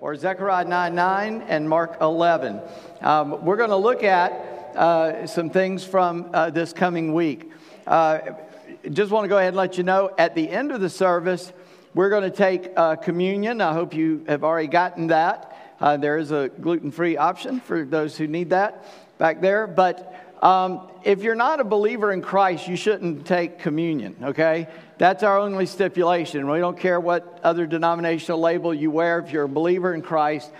or Zechariah 9 9 and Mark 11. Um, we're going to look at uh, some things from uh, this coming week. Uh, just want to go ahead and let you know at the end of the service, we're going to take uh, communion. I hope you have already gotten that. Uh, there is a gluten free option for those who need that back there. But um, if you're not a believer in Christ, you shouldn't take communion, okay? That's our only stipulation. We don't care what other denominational label you wear. If you're a believer in Christ,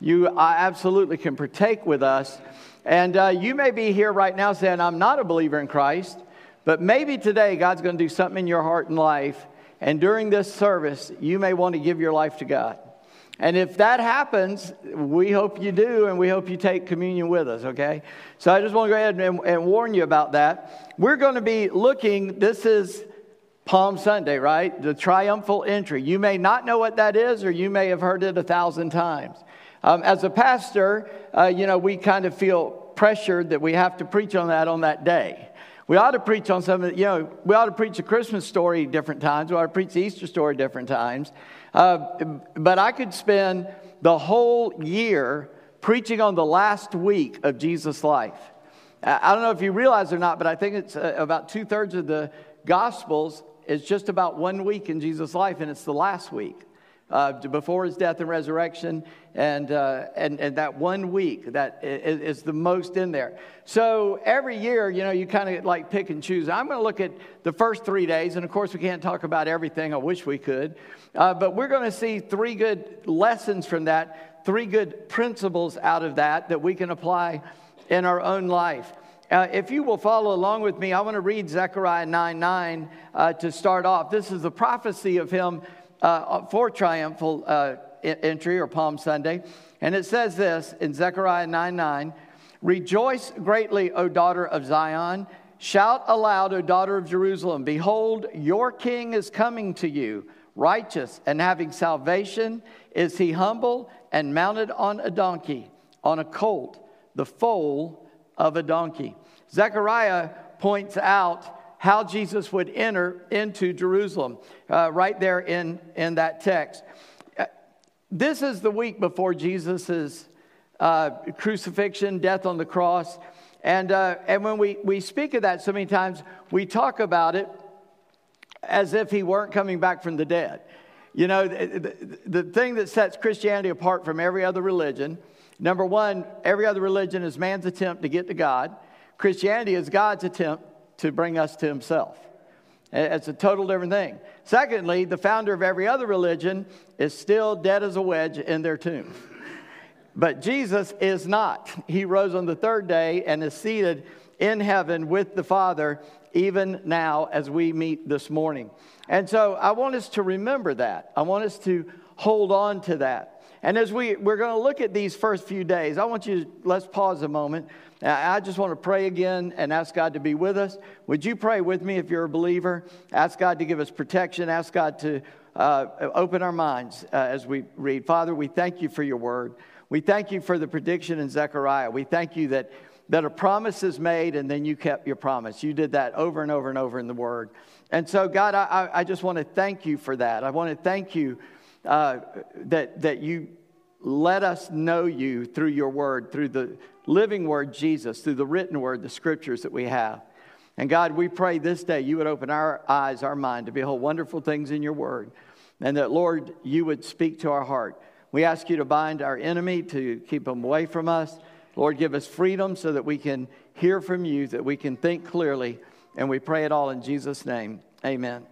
you absolutely can partake with us. And uh, you may be here right now saying, I'm not a believer in Christ, but maybe today God's going to do something in your heart and life. And during this service, you may want to give your life to God. And if that happens, we hope you do, and we hope you take communion with us, okay? So I just want to go ahead and, and warn you about that. We're going to be looking, this is Palm Sunday, right? The triumphal entry. You may not know what that is, or you may have heard it a thousand times. Um, as a pastor, uh, you know, we kind of feel pressured that we have to preach on that on that day. We ought to preach on some you know, we ought to preach a Christmas story different times. We ought to preach the Easter story different times. Uh, but I could spend the whole year preaching on the last week of Jesus' life. I don't know if you realize or not, but I think it's uh, about two thirds of the Gospels it's just about one week in Jesus' life, and it's the last week. Uh, before his death and resurrection, and, uh, and, and that one week that is, is, the most in there. So every year, you know, you kind of like pick and choose. I'm going to look at the first three days, and of course, we can't talk about everything. I wish we could. Uh, but we're going to see three good lessons from that, three good principles out of that that we can apply in our own life. Uh, if you will follow along with me, I want to read Zechariah 9 9 uh, to start off. This is the prophecy of him uh, for triumphal uh, entry or Palm Sunday. And it says this in Zechariah 9 9 Rejoice greatly, O daughter of Zion. Shout aloud, O daughter of Jerusalem. Behold, your king is coming to you, righteous and having salvation. Is he humble and mounted on a donkey, on a colt, the foal of a donkey. Zechariah points out how Jesus would enter into Jerusalem uh, right there in, in that text. Uh, this is the week before Jesus' uh, crucifixion, death on the cross. And, uh, and when we, we speak of that so many times, we talk about it as if he weren't coming back from the dead. You know, the, the, the thing that sets Christianity apart from every other religion Number one, every other religion is man's attempt to get to God. Christianity is God's attempt to bring us to himself. It's a total different thing. Secondly, the founder of every other religion is still dead as a wedge in their tomb. But Jesus is not. He rose on the third day and is seated in heaven with the Father, even now as we meet this morning. And so I want us to remember that. I want us to hold on to that. And as we, we're going to look at these first few days, I want you, let's pause a moment. I just want to pray again and ask God to be with us. Would you pray with me if you're a believer? Ask God to give us protection. Ask God to uh, open our minds uh, as we read. Father, we thank you for your word. We thank you for the prediction in Zechariah. We thank you that, that a promise is made and then you kept your promise. You did that over and over and over in the word. And so, God, I, I just want to thank you for that. I want to thank you uh, that, that you let us know you through your word, through the living word, Jesus, through the written word, the scriptures that we have. And God, we pray this day you would open our eyes, our mind to behold wonderful things in your word. And that, Lord, you would speak to our heart. We ask you to bind our enemy, to keep him away from us. Lord, give us freedom so that we can hear from you, that we can think clearly. And we pray it all in Jesus' name. Amen.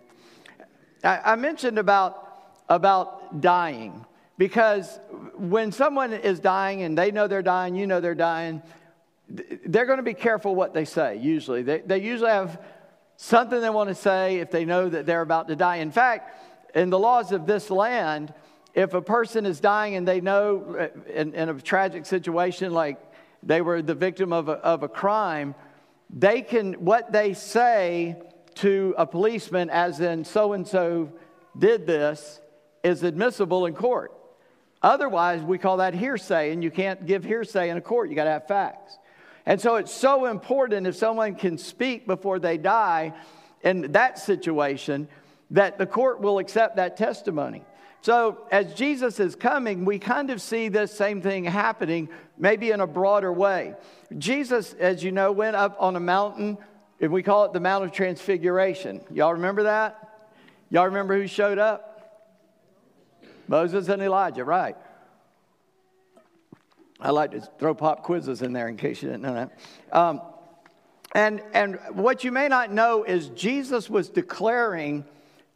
I, I mentioned about about dying. Because when someone is dying and they know they're dying, you know they're dying, they're going to be careful what they say, usually. They, they usually have something they want to say if they know that they're about to die. In fact, in the laws of this land, if a person is dying and they know uh, in, in a tragic situation like they were the victim of a, of a crime, they can, what they say to a policeman, as in so and so did this, is admissible in court. Otherwise, we call that hearsay, and you can't give hearsay in a court. You got to have facts. And so it's so important if someone can speak before they die in that situation that the court will accept that testimony. So, as Jesus is coming, we kind of see this same thing happening, maybe in a broader way. Jesus, as you know, went up on a mountain, and we call it the Mount of Transfiguration. Y'all remember that? Y'all remember who showed up? Moses and Elijah, right. I like to throw pop quizzes in there in case you didn't know that. Um, and, and what you may not know is Jesus was declaring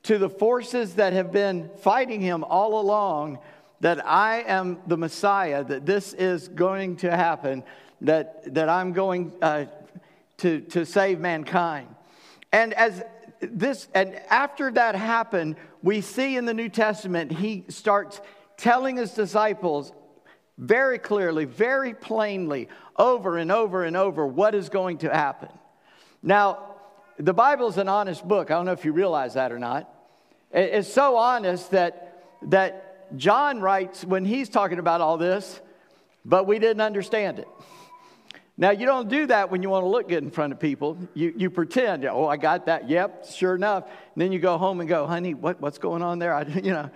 to the forces that have been fighting him all along that I am the Messiah, that this is going to happen, that, that I'm going uh, to, to save mankind. And as this, and after that happened, we see in the New Testament, he starts telling his disciples very clearly, very plainly, over and over and over what is going to happen. Now, the Bible is an honest book. I don't know if you realize that or not. It's so honest that, that John writes when he's talking about all this, but we didn't understand it. Now, you don't do that when you want to look good in front of people. You, you pretend, oh, I got that. Yep, sure enough. And then you go home and go, honey, what, what's going on there? I, you know,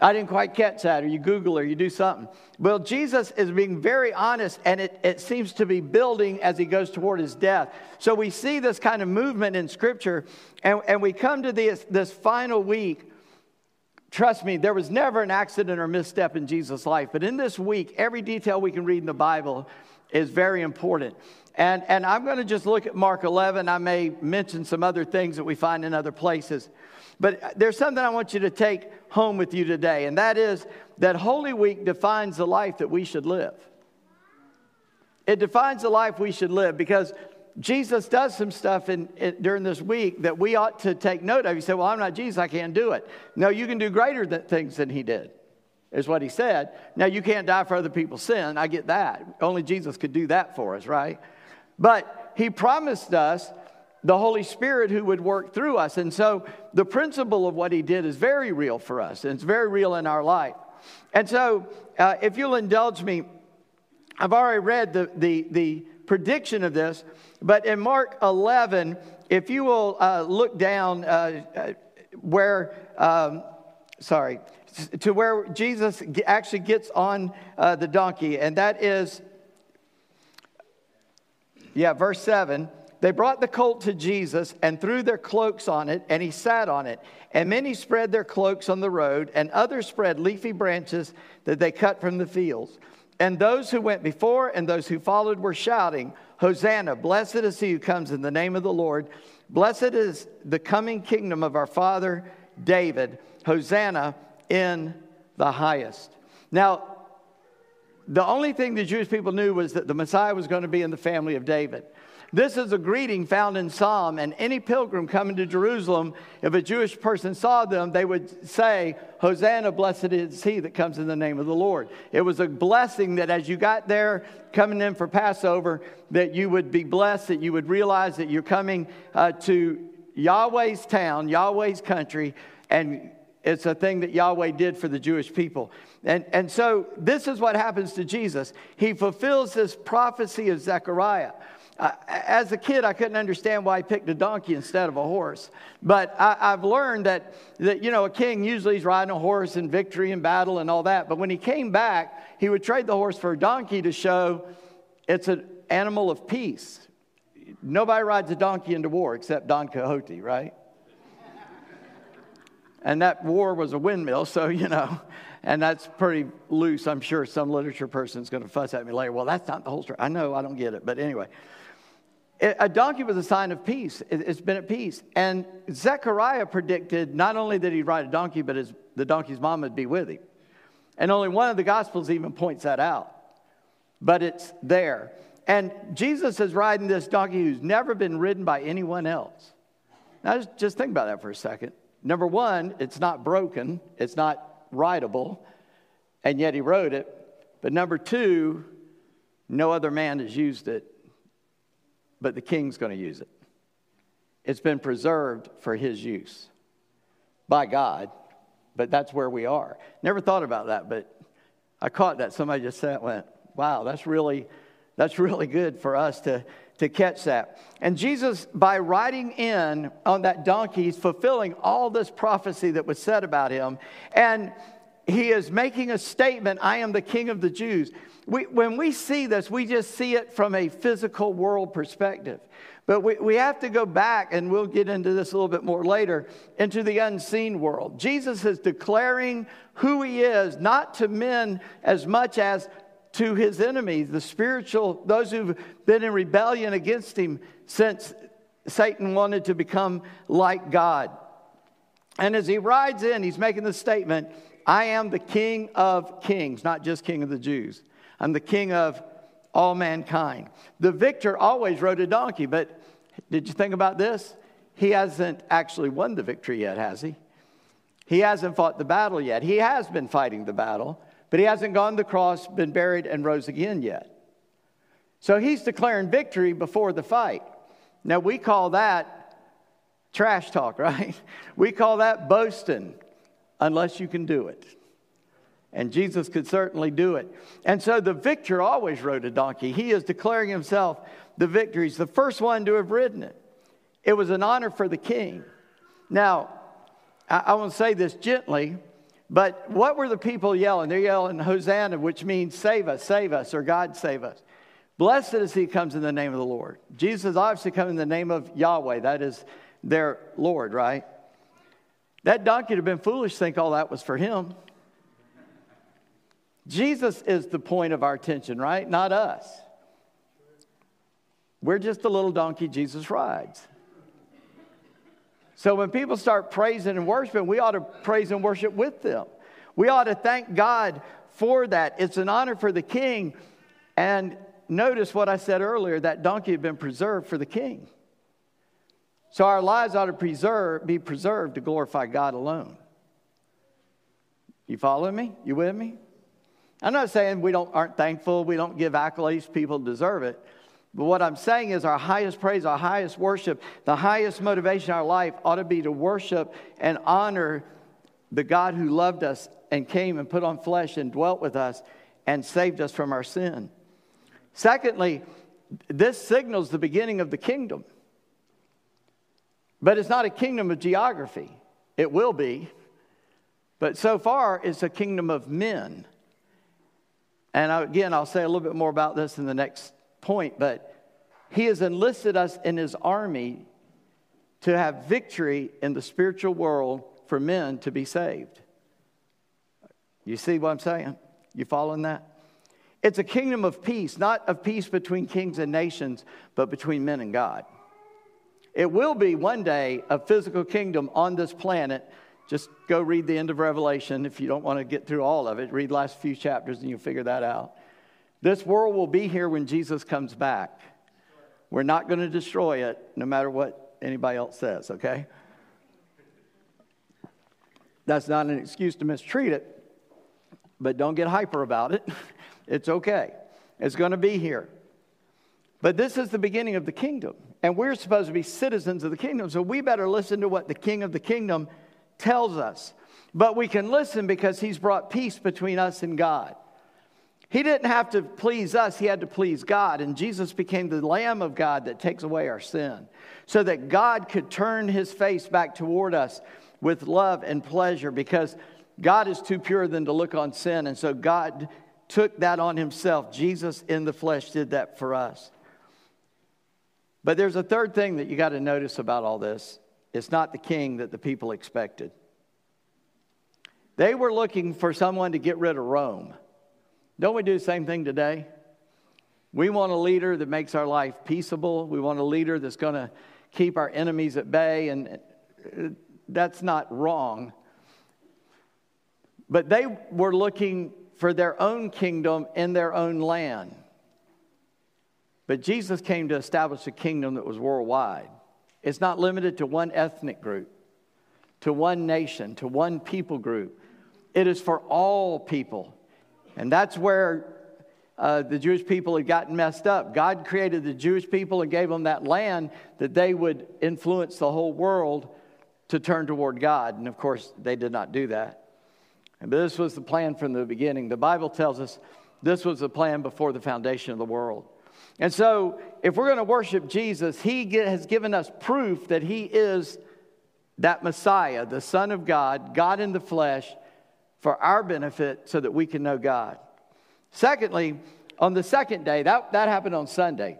I didn't quite catch that, or you Google or you do something. Well, Jesus is being very honest, and it, it seems to be building as he goes toward his death. So we see this kind of movement in Scripture, and, and we come to this, this final week. Trust me, there was never an accident or misstep in Jesus' life, but in this week, every detail we can read in the Bible is very important. And, and I'm going to just look at Mark 11. I may mention some other things that we find in other places. But there's something I want you to take home with you today, and that is that Holy Week defines the life that we should live. It defines the life we should live because Jesus does some stuff in, in, during this week that we ought to take note of. You say, Well, I'm not Jesus, I can't do it. No, you can do greater th- things than he did, is what he said. Now, you can't die for other people's sin. I get that. Only Jesus could do that for us, right? But he promised us the Holy Spirit who would work through us. And so the principle of what he did is very real for us, and it's very real in our life. And so, uh, if you'll indulge me, I've already read the, the, the prediction of this, but in Mark 11, if you will uh, look down uh, uh where, um, sorry, to where Jesus actually gets on uh, the donkey, and that is, yeah, verse 7. They brought the colt to Jesus and threw their cloaks on it, and he sat on it. And many spread their cloaks on the road, and others spread leafy branches that they cut from the fields. And those who went before and those who followed were shouting, Hosanna, blessed is he who comes in the name of the Lord. Blessed is the coming kingdom of our father David. Hosanna in the highest. Now, the only thing the Jewish people knew was that the Messiah was going to be in the family of David. This is a greeting found in Psalm, and any pilgrim coming to Jerusalem, if a Jewish person saw them, they would say, Hosanna, blessed is he that comes in the name of the Lord. It was a blessing that as you got there coming in for Passover, that you would be blessed, that you would realize that you're coming uh, to Yahweh's town, Yahweh's country, and it's a thing that Yahweh did for the Jewish people. And, and so this is what happens to Jesus. He fulfills this prophecy of Zechariah as a kid, I couldn't understand why he picked a donkey instead of a horse. But I, have learned that, that, you know, a king usually is riding a horse in victory and battle and all that. But when he came back, he would trade the horse for a donkey to show it's an animal of peace. Nobody rides a donkey into war except Don Quixote, right? and that war was a windmill, so, you know, and that's pretty loose. I'm sure some literature person is going to fuss at me later. Well, that's not the whole story. I know, I don't get it. But anyway, a donkey was a sign of peace. It's been at peace. And Zechariah predicted not only that he'd ride a donkey, but his, the donkey's mom would be with him. And only one of the Gospels even points that out. But it's there. And Jesus is riding this donkey who's never been ridden by anyone else. Now, just, just think about that for a second. Number one, it's not broken, it's not rideable, and yet he rode it. But number two, no other man has used it but the king's going to use it. It's been preserved for his use by God, but that's where we are. Never thought about that, but I caught that. Somebody just said, went, wow, that's really, that's really good for us to, to catch that. And Jesus, by riding in on that donkey, he's fulfilling all this prophecy that was said about him. And he is making a statement I am the king of the Jews. We, when we see this, we just see it from a physical world perspective. But we, we have to go back, and we'll get into this a little bit more later, into the unseen world. Jesus is declaring who he is, not to men as much as to his enemies, the spiritual, those who've been in rebellion against him since Satan wanted to become like God. And as he rides in, he's making the statement I am the king of kings, not just king of the Jews. I'm the king of all mankind. The victor always rode a donkey, but did you think about this? He hasn't actually won the victory yet, has he? He hasn't fought the battle yet. He has been fighting the battle, but he hasn't gone to the cross, been buried, and rose again yet. So he's declaring victory before the fight. Now, we call that trash talk, right? We call that boasting, unless you can do it. And Jesus could certainly do it. And so the victor always rode a donkey. He is declaring himself the victor. He's the first one to have ridden it. It was an honor for the king. Now, I, I want to say this gently, but what were the people yelling? They're yelling Hosanna, which means save us, save us, or God save us. Blessed is he comes in the name of the Lord. Jesus obviously come in the name of Yahweh. That is their Lord, right? That donkey would have been foolish to think all that was for him. Jesus is the point of our attention, right? Not us. We're just the little donkey Jesus rides. So when people start praising and worshiping, we ought to praise and worship with them. We ought to thank God for that. It's an honor for the king. And notice what I said earlier that donkey had been preserved for the king. So our lives ought to preserve, be preserved to glorify God alone. You following me? You with me? I'm not saying we don't, aren't thankful, we don't give accolades, people deserve it. But what I'm saying is our highest praise, our highest worship, the highest motivation in our life ought to be to worship and honor the God who loved us and came and put on flesh and dwelt with us and saved us from our sin. Secondly, this signals the beginning of the kingdom. But it's not a kingdom of geography. It will be. But so far, it's a kingdom of men. And again, I'll say a little bit more about this in the next point, but he has enlisted us in his army to have victory in the spiritual world for men to be saved. You see what I'm saying? You following that? It's a kingdom of peace, not of peace between kings and nations, but between men and God. It will be one day a physical kingdom on this planet just go read the end of Revelation if you don't want to get through all of it. Read last few chapters and you'll figure that out. This world will be here when Jesus comes back. We're not going to destroy it no matter what anybody else says, okay? That's not an excuse to mistreat it, but don't get hyper about it. It's okay. It's going to be here. But this is the beginning of the kingdom, and we're supposed to be citizens of the kingdom, so we better listen to what the king of the kingdom tells us. But we can listen because he's brought peace between us and God. He didn't have to please us, he had to please God. And Jesus became the Lamb of God that takes away our sin so that God could turn his face back toward us with love and pleasure because God is too pure than to look on sin. And so God took that on himself. Jesus in the flesh did that for us. But there's a third thing that you got to notice about all this it's not the king that the people expected. They were looking for someone to get rid of Rome. Don't we do the same thing today? We want a leader that makes our life peaceable. We want a leader that's going to keep our enemies at bay, and uh, that's not wrong. But they were looking for their own kingdom in their own land. But Jesus came to establish a kingdom that was worldwide. It's not limited to one ethnic group, to one nation, to one people group. It is for all people. And that's where uh, the Jewish people had gotten messed up. God created the Jewish people and gave them that land that they would influence the whole world to turn toward God. And of course, they did not do that. But this was the plan from the beginning. The Bible tells us this was the plan before the foundation of the world. And so, if we're going to worship Jesus, He has given us proof that He is that Messiah, the Son of God, God in the flesh, for our benefit so that we can know God. Secondly, on the second day, that, that happened on Sunday.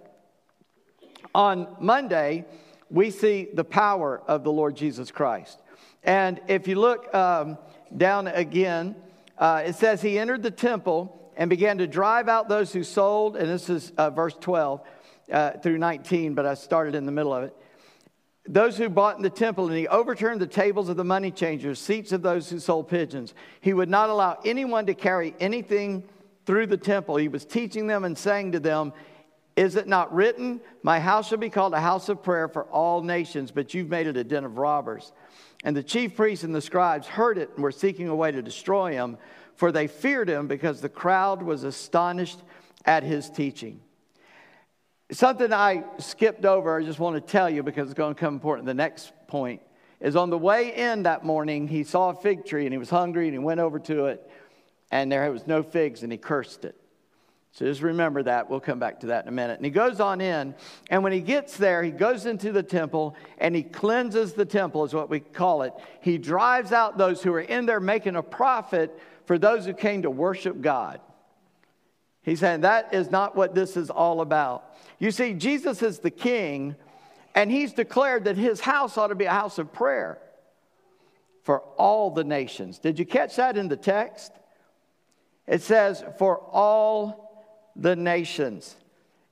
On Monday, we see the power of the Lord Jesus Christ. And if you look um, down again, uh, it says he entered the temple and began to drive out those who sold, and this is uh, verse 12 uh, through 19, but I started in the middle of it. Those who bought in the temple, and he overturned the tables of the money changers, seats of those who sold pigeons. He would not allow anyone to carry anything through the temple. He was teaching them and saying to them, Is it not written, My house shall be called a house of prayer for all nations, but you've made it a den of robbers? And the chief priests and the scribes heard it and were seeking a way to destroy him, for they feared him because the crowd was astonished at his teaching. Something I skipped over, I just want to tell you because it's going to come important. The next point is on the way in that morning, he saw a fig tree and he was hungry and he went over to it, and there was no figs and he cursed it. So just remember that. We'll come back to that in a minute. And he goes on in, and when he gets there, he goes into the temple and he cleanses the temple, is what we call it. He drives out those who are in there making a profit for those who came to worship God. He's saying that is not what this is all about. You see, Jesus is the king, and he's declared that his house ought to be a house of prayer for all the nations. Did you catch that in the text? It says, for all the nations.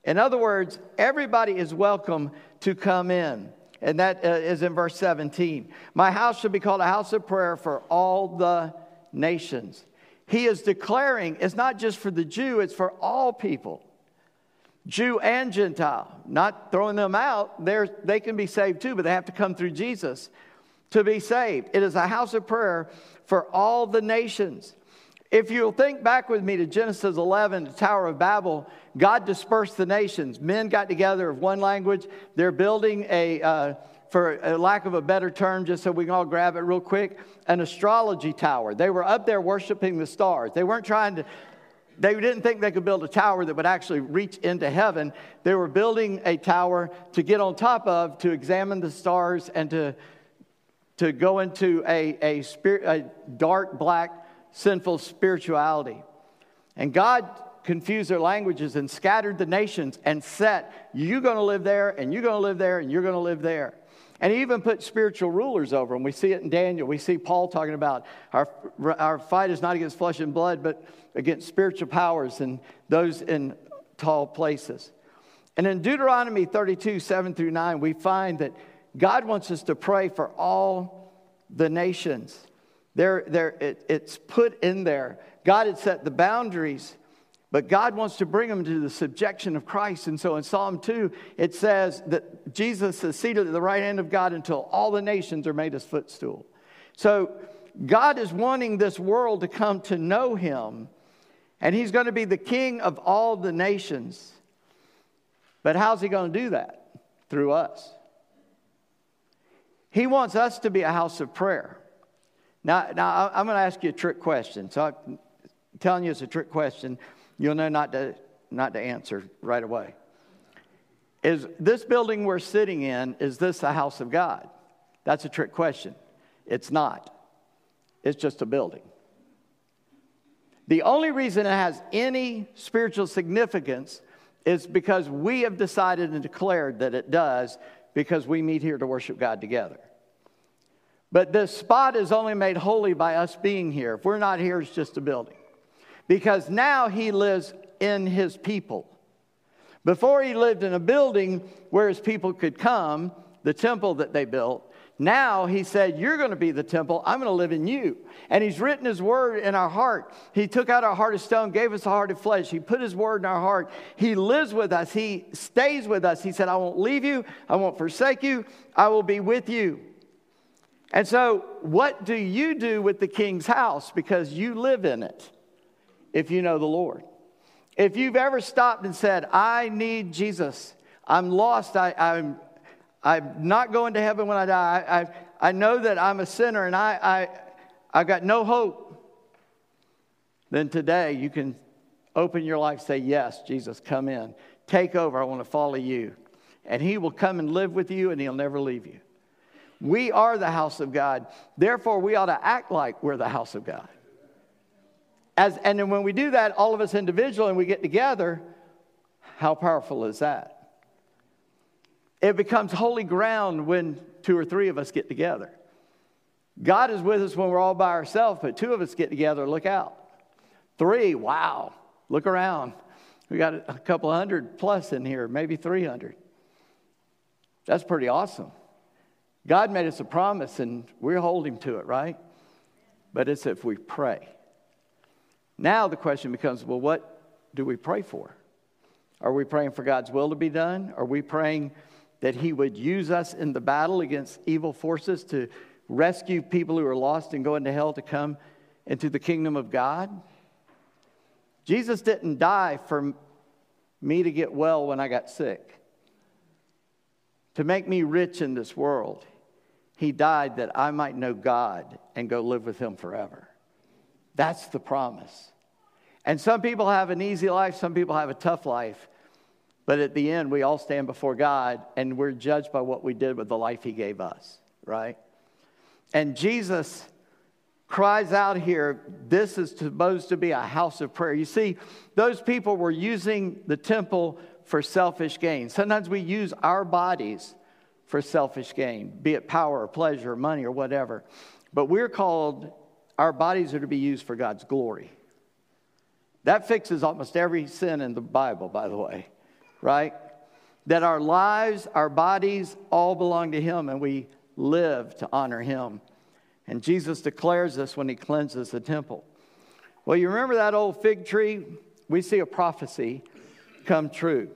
In other words, everybody is welcome to come in. And that uh, in verse 17. My house should be called a house of prayer for all the nations. He is declaring it's not just for the Jew, it's for all people. Jew and Gentile, not throwing them out. They're, they can be saved too, but they have to come through Jesus to be saved. It is a house of prayer for all the nations. If you'll think back with me to Genesis 11, the Tower of Babel, God dispersed the nations. Men got together of one language. They're building a, uh, for a lack of a better term, just so we can all grab it real quick, an astrology tower. They were up there worshiping the stars. They weren't trying to, they didn't think they could build a tower that would actually reach into heaven. They were building a tower to get on top of, to examine the stars, and to, to go into a, a, spirit, a dark black sinful spirituality. And God confused their languages and scattered the nations and set, you're going to live there, and you're going to live there, and you're going to live there. And he even put spiritual rulers over them. We see it in Daniel. We see Paul talking about our, our fight is not against flesh and blood, but against spiritual powers and those in tall places. And in Deuteronomy 32, 7 through 9, we find that God wants us to pray for all the nations. There, there, it, it's put in there. God had set the boundaries, but God wants to bring them to the subjection of Christ. And so in Psalm 2, it says that Jesus is seated at the right hand of God until all the nations are made his footstool. So God is wanting this world to come to know him, and he's going to be the king of all the nations. But how's he going to do that? Through us. He wants us to be a house of prayer. Now, now I'm going to ask you a trick question. So I'm telling you it's a trick question. You'll know not to, not to answer right away. Is this building we're sitting in, is this a house of God? That's a trick question. It's not. It's just a building. The only reason it has any spiritual significance is because we have decided and declared that it does because we meet here to worship God together. But this spot is only made holy by us being here. If we're not here, it's just a building. Because now he lives in his people. Before he lived in a building where his people could come, the temple that they built. Now he said, You're going to be the temple. I'm going to live in you. And he's written his word in our heart. He took out our heart of stone, gave us a heart of flesh. He put his word in our heart. He lives with us. He stays with us. He said, I won't leave you. I won't forsake you. I will be with you. And so, what do you do with the king's house? Because you live in it if you know the Lord. If you've ever stopped and said, I need Jesus, I'm lost, I, am I'm, I'm not going to heaven when I die, I, I, I know that I'm a sinner and I, I, I've got no hope, then today you can open your life, say, Yes, Jesus, come in. Take over. I want to follow you. And He will come and live with you and He'll never leave you. We are the house of God. Therefore, we ought to act like we're the house of God. As, and then when we do that, all of us individually, and we get together, how powerful is that? It becomes holy ground when two or three of us get together. God is with us when we're all by ourselves, but two of us get together, look out. Three, wow, look around. We got a couple hundred plus in here, maybe 300. That's pretty awesome. God made us a promise and we're holding to it, right? But it's if we pray. Now the question becomes well, what do we pray for? Are we praying for God's will to be done? Are we praying that He would use us in the battle against evil forces to rescue people who are lost and go into hell to come into the kingdom of God? Jesus didn't die for me to get well when I got sick, to make me rich in this world. He died that I might know God and go live with Him forever. That's the promise. And some people have an easy life, some people have a tough life. But at the end, we all stand before God and we're judged by what we did with the life He gave us, right? And Jesus cries out here, This is supposed to be a house of prayer. You see, those people were using the temple for selfish gain. Sometimes we use our bodies for selfish gain, be it power or pleasure or money or whatever. But we're called, our bodies are to be used for God's glory. That fixes almost every sin in the Bible, by the way, right? That our lives, our bodies all belong to Him and we live to honor Him. And Jesus declares this when He cleanses the temple. Well, you remember that old fig tree? We see a prophecy come true.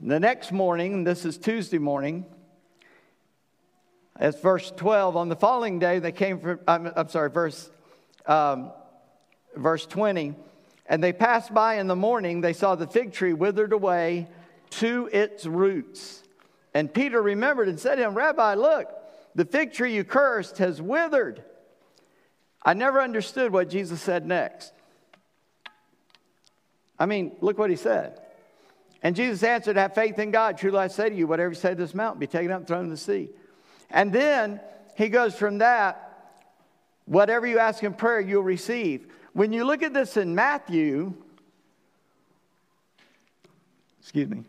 The next morning, this is Tuesday morning, as verse 12, on the following day, they came from, I'm, I'm sorry, verse um, verse 20. And they passed by in the morning, they saw the fig tree withered away to its roots. And Peter remembered and said to him, Rabbi, look, the fig tree you cursed has withered. I never understood what Jesus said next. I mean, look what he said. And Jesus answered, Have faith in God. Truly I say to you, whatever you say to this mountain, be taken up and thrown in the sea. And then he goes from that, whatever you ask in prayer, you'll receive. When you look at this in Matthew, excuse me.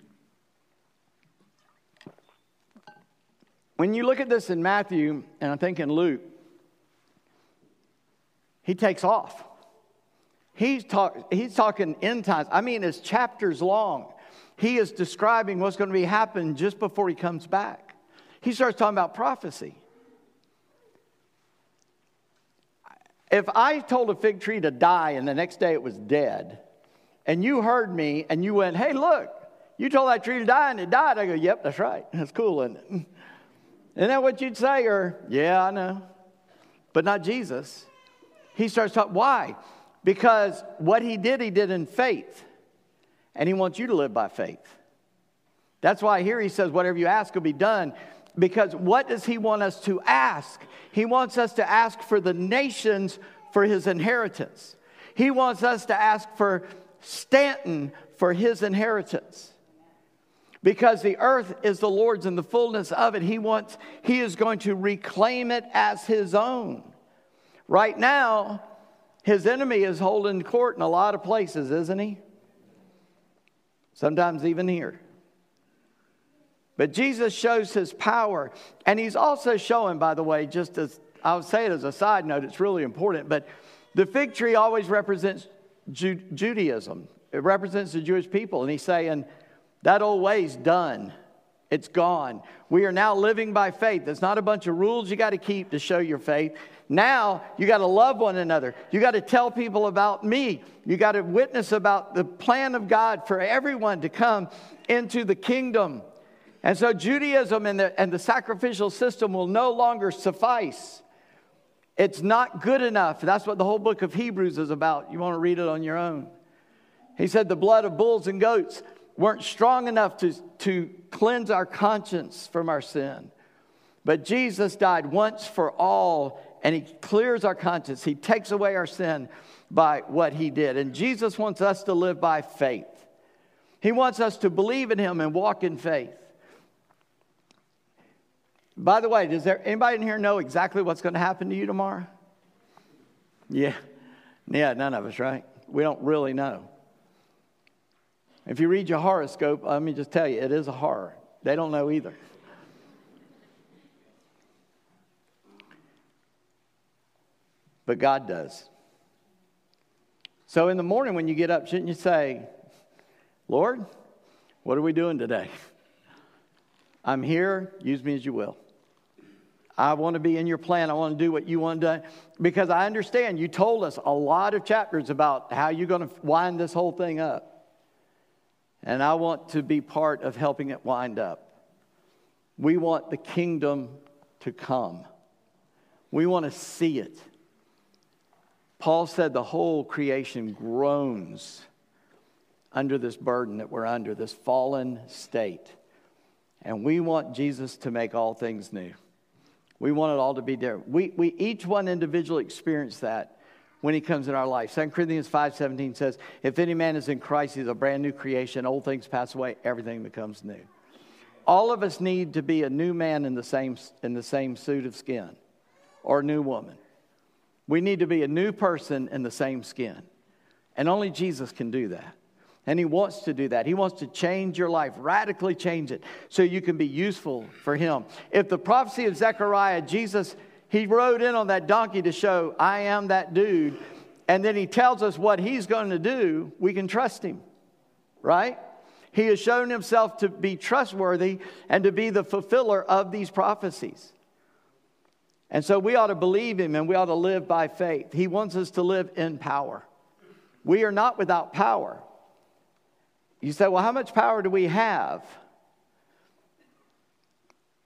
When you look at this in Matthew, and I think in Luke, he takes off. He's, talk, he's talking end times. I mean, it's chapters long. He is describing what's going to be happening just before he comes back. He starts talking about prophecy. If I told a fig tree to die and the next day it was dead, and you heard me and you went, hey, look, you told that tree to die and it died, I go, yep, that's right. That's cool, isn't it? Isn't that what you'd say? Or, yeah, I know. But not Jesus. He starts talking, why? Because what he did, he did in faith. And he wants you to live by faith. That's why here he says, whatever you ask will be done. Because what does he want us to ask? He wants us to ask for the nations for his inheritance. He wants us to ask for Stanton for his inheritance. Because the earth is the Lord's and the fullness of it. He wants, he is going to reclaim it as his own. Right now, his enemy is holding court in a lot of places, isn't he? Sometimes even here. But Jesus shows his power. And he's also showing, by the way, just as I'll say it as a side note, it's really important, but the fig tree always represents Ju- Judaism. It represents the Jewish people. And he's saying, that old way's done. It's gone. We are now living by faith. There's not a bunch of rules you got to keep to show your faith. Now you got to love one another. You got to tell people about me. You got to witness about the plan of God for everyone to come into the kingdom. And so Judaism and the, and the sacrificial system will no longer suffice. It's not good enough. That's what the whole book of Hebrews is about. You want to read it on your own. He said the blood of bulls and goats weren't strong enough to, to cleanse our conscience from our sin. But Jesus died once for all, and He clears our conscience. He takes away our sin by what He did. And Jesus wants us to live by faith. He wants us to believe in Him and walk in faith. By the way, does there anybody in here know exactly what's going to happen to you tomorrow? Yeah. Yeah, none of us, right? We don't really know. If you read your horoscope, uh, let me just tell you, it is a horror. They don't know either. But God does. So in the morning when you get up, shouldn't you say, Lord, what are we doing today? I'm here, use me as you will. I want to be in your plan. I want to do what you want to do. Because I understand you told us a lot of chapters about how you're going to wind this whole thing up. And I want to be part of helping it wind up. We want the kingdom to come, we want to see it. Paul said the whole creation groans under this burden that we're under, this fallen state. And we want Jesus to make all things new. We want it all to be different. We, we each one individually experience that when he comes in our life. 2 Corinthians 5.17 says, if any man is in Christ, he's a brand new creation. Old things pass away, everything becomes new. All of us need to be a new man in the same, in the same suit of skin or a new woman. We need to be a new person in the same skin. And only Jesus can do that. And He wants to do that. He wants to change your life, radically change it, so you can be useful for Him. If the prophecy of Zechariah, Jesus, He rode in on that donkey to show, I am that dude, and then He tells us what He's going to do, we can trust Him, right? He has shown Himself to be trustworthy and to be the fulfiller of these prophecies. And so we ought to believe Him and we ought to live by faith. He wants us to live in power. We are not without power. You say, well, how much power do we have?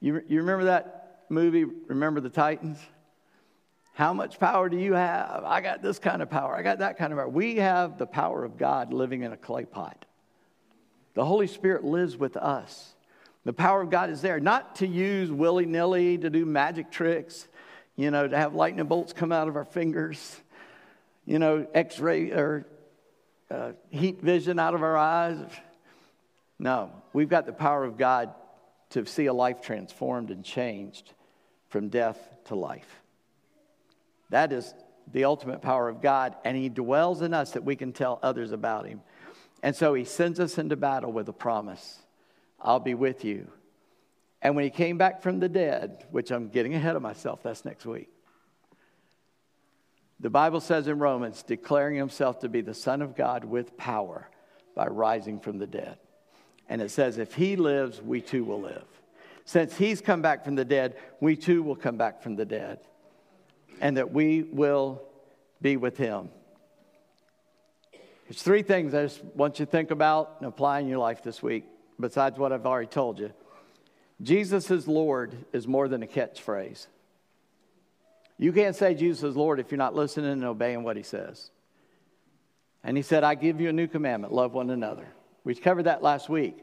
You, you remember that movie, Remember the Titans? How much power do you have? I got this kind of power. I got that kind of power. We have the power of God living in a clay pot. The Holy Spirit lives with us. The power of God is there, not to use willy nilly to do magic tricks, you know, to have lightning bolts come out of our fingers, you know, x ray or uh, heat vision out of our eyes. No, we've got the power of God to see a life transformed and changed from death to life. That is the ultimate power of God, and He dwells in us that we can tell others about Him. And so He sends us into battle with a promise I'll be with you. And when He came back from the dead, which I'm getting ahead of myself, that's next week. The Bible says in Romans, declaring himself to be the Son of God with power by rising from the dead. And it says, if he lives, we too will live. Since he's come back from the dead, we too will come back from the dead. And that we will be with him. There's three things I just want you to think about and apply in your life this week, besides what I've already told you. Jesus is Lord is more than a catchphrase. You can't say Jesus is Lord if you're not listening and obeying what he says. And he said, I give you a new commandment love one another. We covered that last week.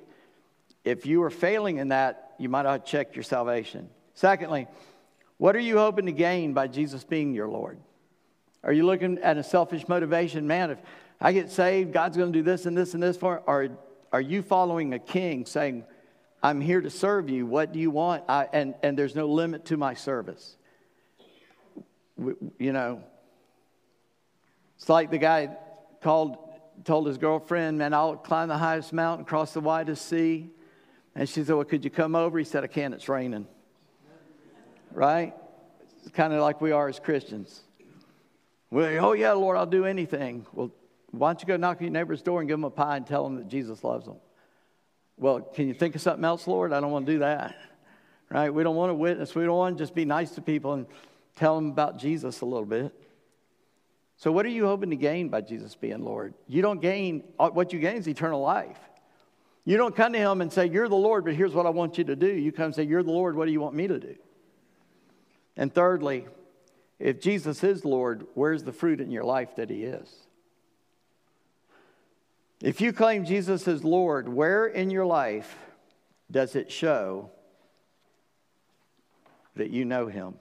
If you are failing in that, you might have to check your salvation. Secondly, what are you hoping to gain by Jesus being your Lord? Are you looking at a selfish motivation? Man, if I get saved, God's going to do this and this and this for me. Or are you following a king saying, I'm here to serve you. What do you want? I, and, and there's no limit to my service you know, it's like the guy called, told his girlfriend, Man, I'll climb the highest mountain, cross the widest sea. And she said, Well, could you come over? He said, I can't, it's raining. Right? It's kind of like we are as Christians. Well, oh, yeah, Lord, I'll do anything. Well, why don't you go knock on your neighbor's door and give them a pie and tell them that Jesus loves them? Well, can you think of something else, Lord? I don't want to do that. Right? We don't want to witness. We don't want to just be nice to people and tell them about Jesus a little bit. So, what are you hoping to gain by Jesus being Lord? You don't gain, uh, what you gain is eternal life. You don't come to Him and say, You're the Lord, but here's what I want you to do. You come and say, You're the Lord, what do you want me to do? And thirdly, if Jesus is Lord, where's the fruit in your life that He is? If you claim Jesus is Lord, where in your life does it show that you know Him?